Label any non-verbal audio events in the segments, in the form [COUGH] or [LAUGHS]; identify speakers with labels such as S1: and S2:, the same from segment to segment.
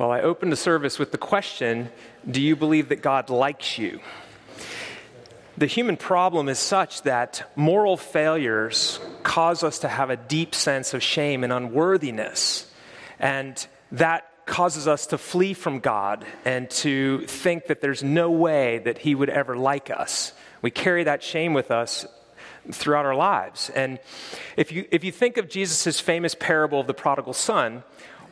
S1: Well, I opened the service with the question Do you believe that God likes you? The human problem is such that moral failures cause us to have a deep sense of shame and unworthiness. And that causes us to flee from God and to think that there's no way that He would ever like us. We carry that shame with us throughout our lives. And if you, if you think of Jesus' famous parable of the prodigal son,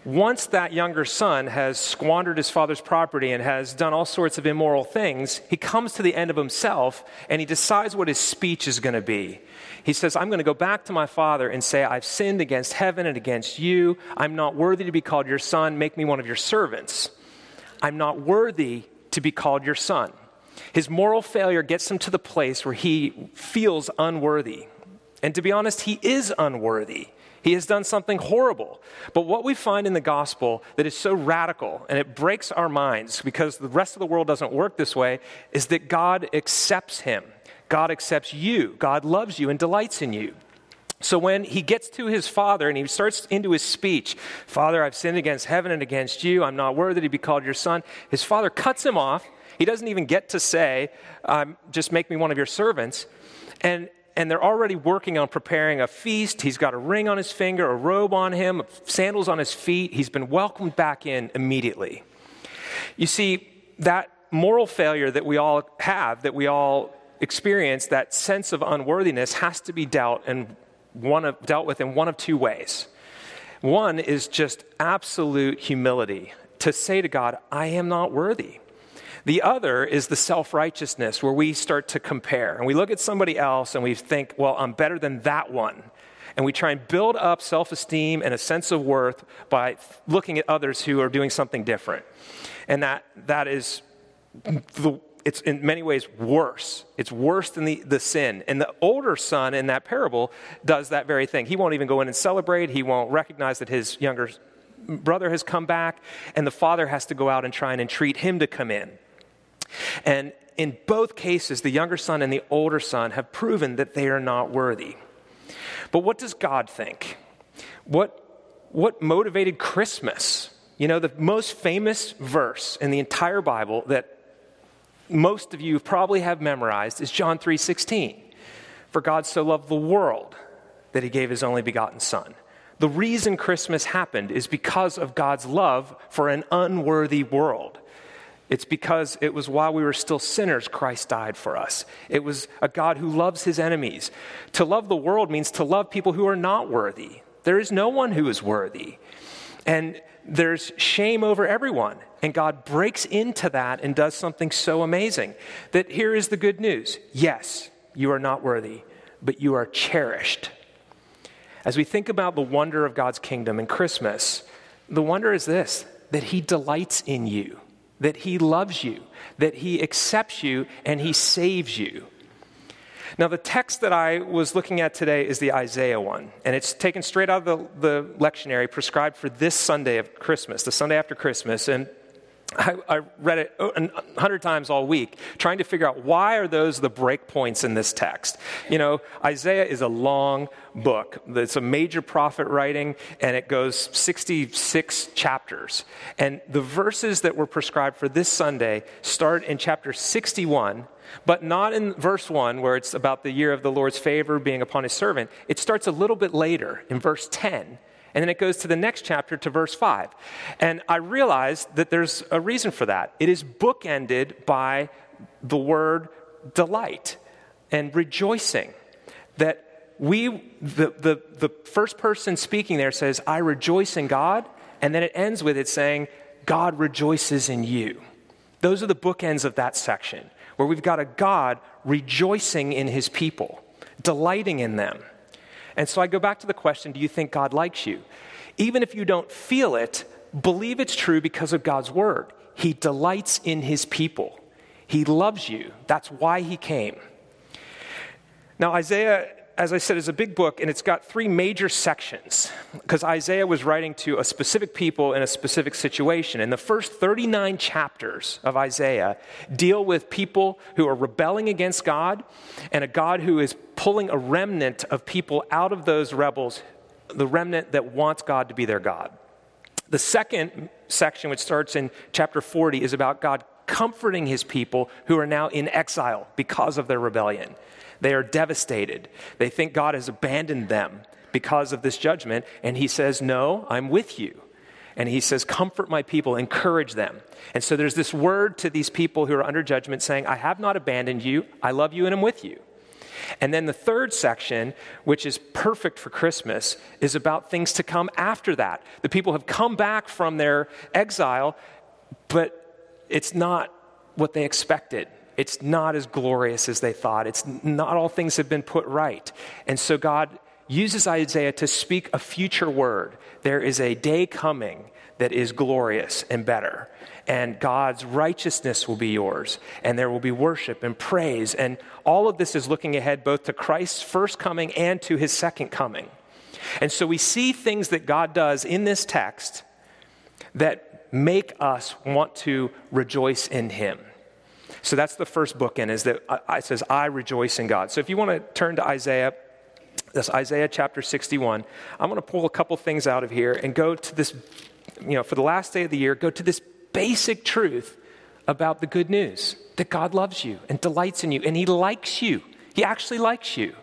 S1: once that younger son has squandered his father's property and has done all sorts of immoral things, he comes to the end of himself and he decides what his speech is going to be. He says, I'm going to go back to my father and say, I've sinned against heaven and against you. I'm not worthy to be called your son. Make me one of your servants. I'm not worthy to be called your son. His moral failure gets him to the place where he feels unworthy. And to be honest, he is unworthy. He has done something horrible. But what we find in the gospel that is so radical and it breaks our minds because the rest of the world doesn't work this way is that God accepts him. God accepts you. God loves you and delights in you. So when he gets to his father and he starts into his speech, Father, I've sinned against heaven and against you. I'm not worthy to be called your son. His father cuts him off. He doesn't even get to say, um, just make me one of your servants. And and they're already working on preparing a feast. He's got a ring on his finger, a robe on him, sandals on his feet. He's been welcomed back in immediately. You see, that moral failure that we all have, that we all experience, that sense of unworthiness, has to be dealt, in one of, dealt with in one of two ways. One is just absolute humility to say to God, I am not worthy. The other is the self righteousness where we start to compare and we look at somebody else and we think, well, I'm better than that one. And we try and build up self esteem and a sense of worth by looking at others who are doing something different. And that, that is, the, it's in many ways worse. It's worse than the, the sin. And the older son in that parable does that very thing. He won't even go in and celebrate, he won't recognize that his younger brother has come back, and the father has to go out and try and entreat him to come in. And in both cases, the younger son and the older son have proven that they are not worthy. But what does God think? What, what motivated Christmas? You know, the most famous verse in the entire Bible that most of you probably have memorized is John 3:16. For God so loved the world that he gave his only begotten son. The reason Christmas happened is because of God's love for an unworthy world. It's because it was while we were still sinners, Christ died for us. It was a God who loves his enemies. To love the world means to love people who are not worthy. There is no one who is worthy. And there's shame over everyone. And God breaks into that and does something so amazing that here is the good news yes, you are not worthy, but you are cherished. As we think about the wonder of God's kingdom and Christmas, the wonder is this that He delights in you that He loves you, that He accepts you, and He saves you. Now, the text that I was looking at today is the Isaiah one, and it's taken straight out of the, the lectionary prescribed for this Sunday of Christmas, the Sunday after Christmas. And I, I, read it oh, a hundred times all week, trying to figure out why are those the break points in this text. You know, Isaiah is a long book. It's a major prophet writing, and it goes 66 chapters. And the verses that were prescribed for this Sunday start in chapter 61, but not in verse 1, where it's about the year of the Lord's favor being upon his servant. It starts a little bit later in verse 10 and then it goes to the next chapter to verse 5. And I realized that there's a reason for that. It is bookended by the word delight and rejoicing. That we, the, the, the first person speaking there says, I rejoice in God. And then it ends with it saying, God rejoices in you. Those are the bookends of that section, where we've got a God rejoicing in his people, delighting in them. And so I go back to the question do you think God likes you? Even if you don't feel it, believe it's true because of God's word. He delights in his people, he loves you. That's why he came. Now, Isaiah as I said, is a big book, and it's got three major sections because Isaiah was writing to a specific people in a specific situation. And the first 39 chapters of Isaiah deal with people who are rebelling against God and a God who is pulling a remnant of people out of those rebels, the remnant that wants God to be their God. The second section, which starts in chapter 40, is about God comforting his people who are now in exile because of their rebellion. They are devastated. They think God has abandoned them because of this judgment. And he says, No, I'm with you. And he says, Comfort my people, encourage them. And so there's this word to these people who are under judgment saying, I have not abandoned you. I love you and I'm with you. And then the third section, which is perfect for Christmas, is about things to come after that. The people have come back from their exile, but it's not what they expected. It's not as glorious as they thought. It's not all things have been put right. And so God uses Isaiah to speak a future word. There is a day coming that is glorious and better. And God's righteousness will be yours. And there will be worship and praise. And all of this is looking ahead both to Christ's first coming and to his second coming. And so we see things that God does in this text that make us want to rejoice in him. So that's the first bookend is that uh, it says, I rejoice in God. So if you want to turn to Isaiah, that's Isaiah chapter 61. I'm going to pull a couple things out of here and go to this, you know, for the last day of the year, go to this basic truth about the good news that God loves you and delights in you and He likes you. He actually likes you.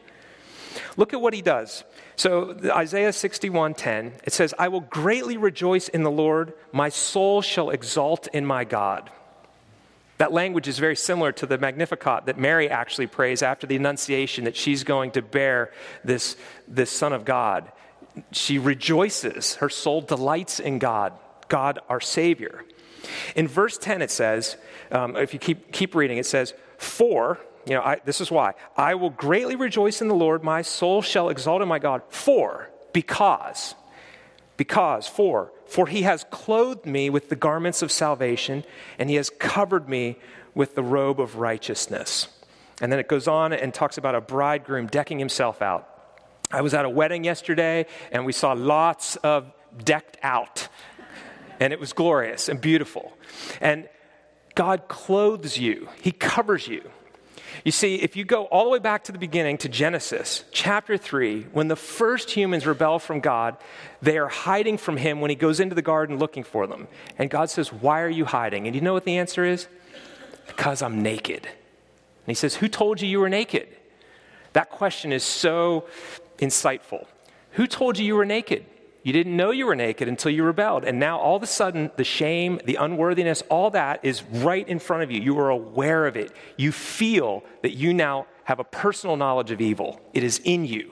S1: Look at what He does. So Isaiah 61:10 it says I will greatly rejoice in the Lord my soul shall exult in my God. That language is very similar to the Magnificat that Mary actually prays after the Annunciation that she's going to bear this, this Son of God. She rejoices, her soul delights in God, God our Savior. In verse 10, it says, um, if you keep, keep reading, it says, For, you know, I, this is why, I will greatly rejoice in the Lord, my soul shall exalt in my God, for, because, because, for, for he has clothed me with the garments of salvation, and he has covered me with the robe of righteousness. And then it goes on and talks about a bridegroom decking himself out. I was at a wedding yesterday, and we saw lots of decked out. And it was glorious and beautiful. And God clothes you, He covers you. You see, if you go all the way back to the beginning to Genesis chapter 3, when the first humans rebel from God, they are hiding from Him when He goes into the garden looking for them. And God says, Why are you hiding? And you know what the answer is? Because I'm naked. And He says, Who told you you were naked? That question is so insightful. Who told you you were naked? You didn't know you were naked until you rebelled. And now all of a sudden, the shame, the unworthiness, all that is right in front of you. You are aware of it. You feel that you now have a personal knowledge of evil. It is in you.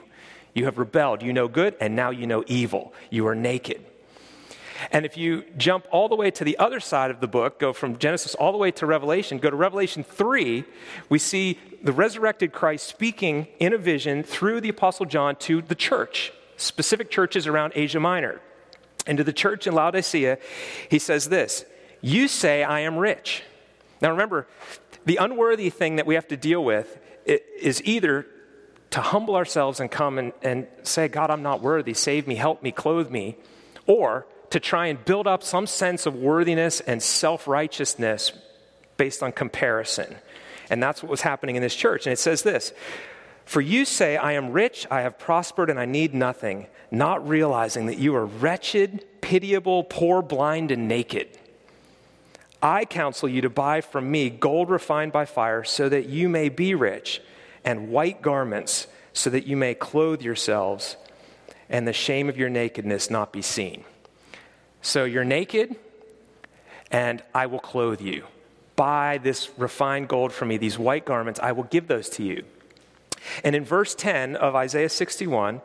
S1: You have rebelled. You know good, and now you know evil. You are naked. And if you jump all the way to the other side of the book, go from Genesis all the way to Revelation, go to Revelation 3, we see the resurrected Christ speaking in a vision through the Apostle John to the church specific churches around Asia Minor. And to the church in Laodicea, he says this You say, I am rich. Now remember, the unworthy thing that we have to deal with is either to humble ourselves and come and, and say, God, I'm not worthy, save me, help me, clothe me, or to try and build up some sense of worthiness and self righteousness based on comparison. And that's what was happening in this church. And it says this for you say, I am rich, I have prospered, and I need nothing, not realizing that you are wretched, pitiable, poor, blind, and naked. I counsel you to buy from me gold refined by fire, so that you may be rich, and white garments, so that you may clothe yourselves, and the shame of your nakedness not be seen. So you're naked, and I will clothe you. Buy this refined gold from me, these white garments, I will give those to you. And in verse 10 of Isaiah 61,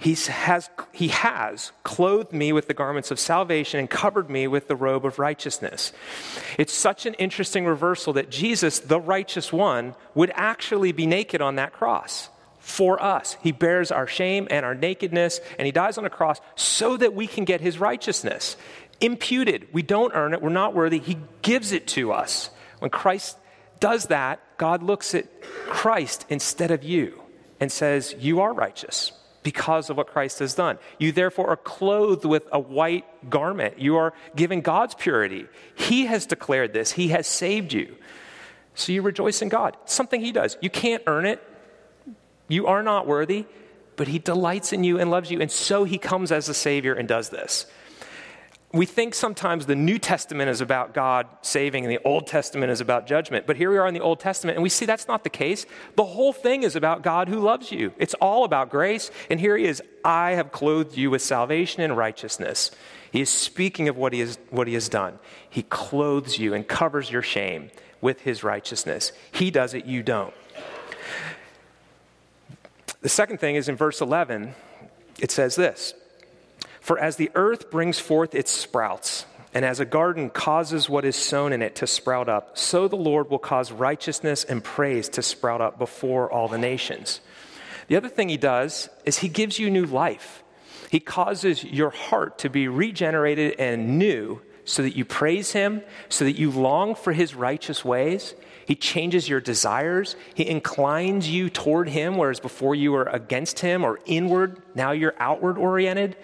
S1: he has, he has clothed me with the garments of salvation and covered me with the robe of righteousness. It's such an interesting reversal that Jesus, the righteous one, would actually be naked on that cross for us. He bears our shame and our nakedness, and he dies on a cross so that we can get his righteousness imputed. We don't earn it, we're not worthy. He gives it to us. When Christ does that, God looks at Christ instead of you and says, You are righteous because of what Christ has done. You therefore are clothed with a white garment. You are given God's purity. He has declared this, He has saved you. So you rejoice in God. It's something He does. You can't earn it, you are not worthy, but He delights in you and loves you. And so He comes as a Savior and does this. We think sometimes the New Testament is about God saving and the Old Testament is about judgment. But here we are in the Old Testament and we see that's not the case. The whole thing is about God who loves you. It's all about grace. And here he is I have clothed you with salvation and righteousness. He is speaking of what he, has, what he has done. He clothes you and covers your shame with his righteousness. He does it, you don't. The second thing is in verse 11, it says this For as the earth brings forth its sprouts, and as a garden causes what is sown in it to sprout up, so the Lord will cause righteousness and praise to sprout up before all the nations. The other thing he does is he gives you new life. He causes your heart to be regenerated and new so that you praise him, so that you long for his righteous ways. He changes your desires. He inclines you toward him, whereas before you were against him or inward, now you're outward oriented.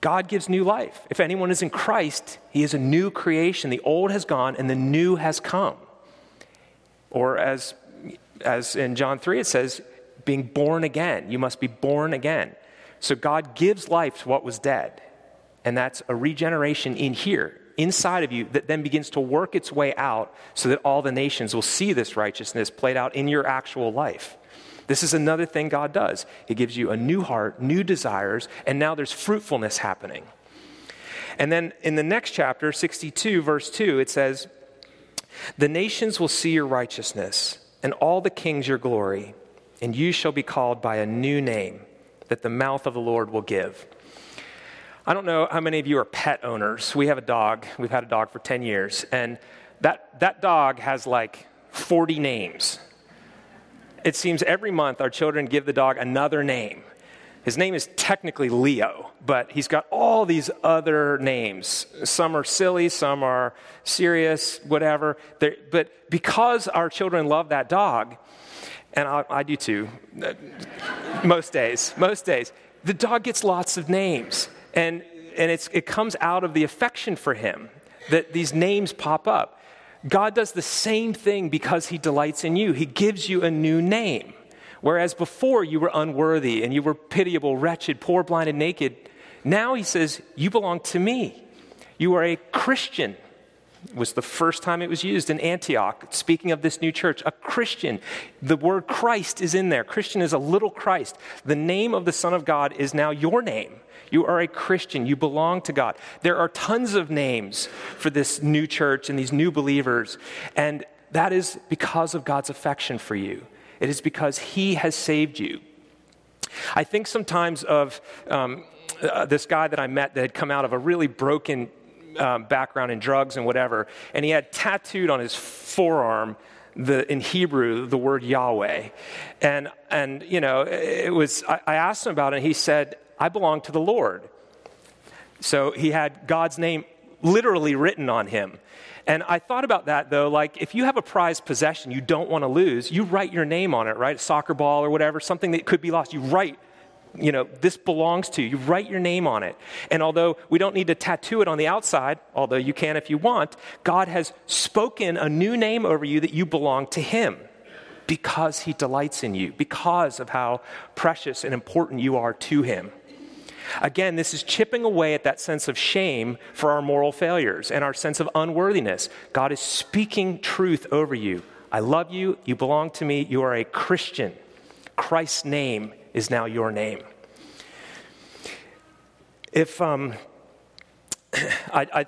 S1: God gives new life. If anyone is in Christ, he is a new creation. The old has gone and the new has come. Or as, as in John 3, it says, being born again. You must be born again. So God gives life to what was dead. And that's a regeneration in here, inside of you, that then begins to work its way out so that all the nations will see this righteousness played out in your actual life. This is another thing God does. He gives you a new heart, new desires, and now there's fruitfulness happening. And then in the next chapter, 62, verse 2, it says, The nations will see your righteousness, and all the kings your glory, and you shall be called by a new name that the mouth of the Lord will give. I don't know how many of you are pet owners. We have a dog. We've had a dog for 10 years, and that, that dog has like 40 names. It seems every month our children give the dog another name. His name is technically Leo, but he's got all these other names. Some are silly, some are serious, whatever. They're, but because our children love that dog, and I, I do too, [LAUGHS] most days, most days, the dog gets lots of names. And, and it comes out of the affection for him that these names pop up. God does the same thing because he delights in you. He gives you a new name. Whereas before you were unworthy and you were pitiable, wretched, poor, blind, and naked, now he says, You belong to me. You are a Christian. Was the first time it was used in Antioch, speaking of this new church, a Christian. The word Christ is in there. Christian is a little Christ. The name of the Son of God is now your name. You are a Christian. You belong to God. There are tons of names for this new church and these new believers. And that is because of God's affection for you, it is because He has saved you. I think sometimes of um, uh, this guy that I met that had come out of a really broken um, background in drugs and whatever, and he had tattooed on his forearm the, in Hebrew the word Yahweh. And, and you know, it was, I, I asked him about it, and he said, I belong to the Lord. So he had God's name literally written on him. And I thought about that though, like if you have a prized possession you don't want to lose, you write your name on it, right? A soccer ball or whatever, something that could be lost. You write, you know, this belongs to you. You write your name on it. And although we don't need to tattoo it on the outside, although you can if you want, God has spoken a new name over you that you belong to Him because He delights in you, because of how precious and important you are to Him. Again, this is chipping away at that sense of shame for our moral failures and our sense of unworthiness. God is speaking truth over you. I love you. You belong to me. You are a Christian. Christ's name is now your name. If um, [CLEARS THROAT] I,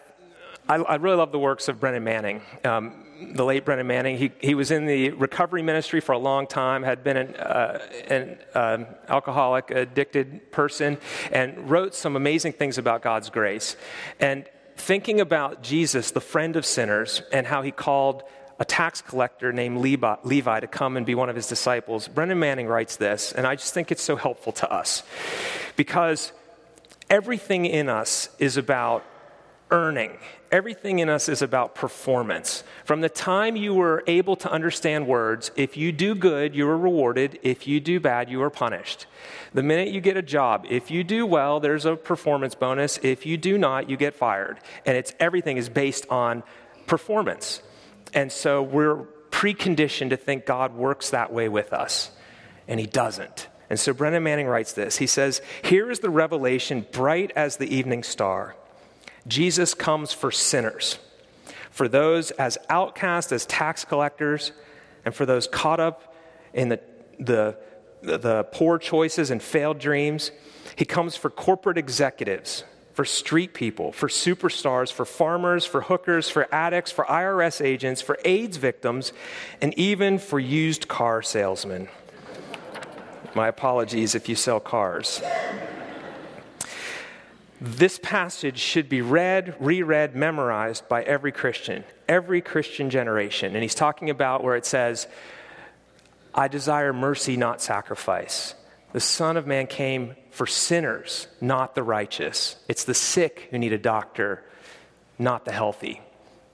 S1: I, I, really love the works of Brennan Manning. Um, the late Brennan Manning. He, he was in the recovery ministry for a long time, had been an, uh, an uh, alcoholic, addicted person, and wrote some amazing things about God's grace. And thinking about Jesus, the friend of sinners, and how he called a tax collector named Levi, to come and be one of his disciples, Brennan Manning writes this, and I just think it's so helpful to us because everything in us is about earning. Everything in us is about performance. From the time you were able to understand words, if you do good, you are rewarded. If you do bad, you are punished. The minute you get a job, if you do well, there's a performance bonus. If you do not, you get fired. And it's everything is based on performance. And so we're preconditioned to think God works that way with us, and He doesn't. And so Brennan Manning writes this. He says, Here is the revelation bright as the evening star. Jesus comes for sinners, for those as outcast as tax collectors, and for those caught up in the, the, the poor choices and failed dreams. He comes for corporate executives, for street people, for superstars, for farmers, for hookers, for addicts, for IRS agents, for AIDS victims, and even for used car salesmen. My apologies if you sell cars. This passage should be read, reread, memorized by every Christian, every Christian generation. And he's talking about where it says, I desire mercy, not sacrifice. The Son of Man came for sinners, not the righteous. It's the sick who need a doctor, not the healthy.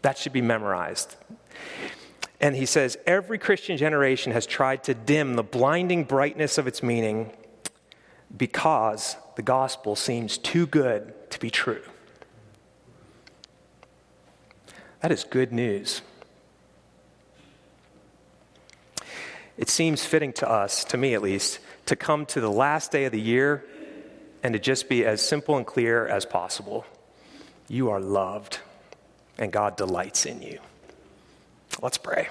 S1: That should be memorized. And he says, every Christian generation has tried to dim the blinding brightness of its meaning because the gospel seems too good to be true. That is good news. It seems fitting to us, to me at least, to come to the last day of the year and to just be as simple and clear as possible. You are loved, and God delights in you. Let's pray.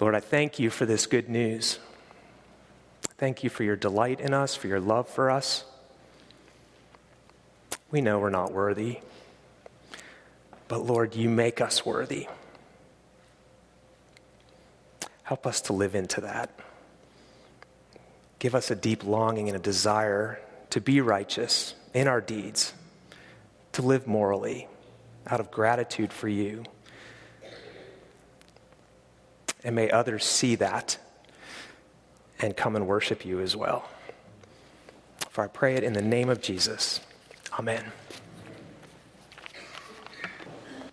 S1: Lord, I thank you for this good news. Thank you for your delight in us, for your love for us. We know we're not worthy, but Lord, you make us worthy. Help us to live into that. Give us a deep longing and a desire to be righteous in our deeds, to live morally out of gratitude for you. And may others see that and come and worship you as well. For I pray it in the name of Jesus. Amen.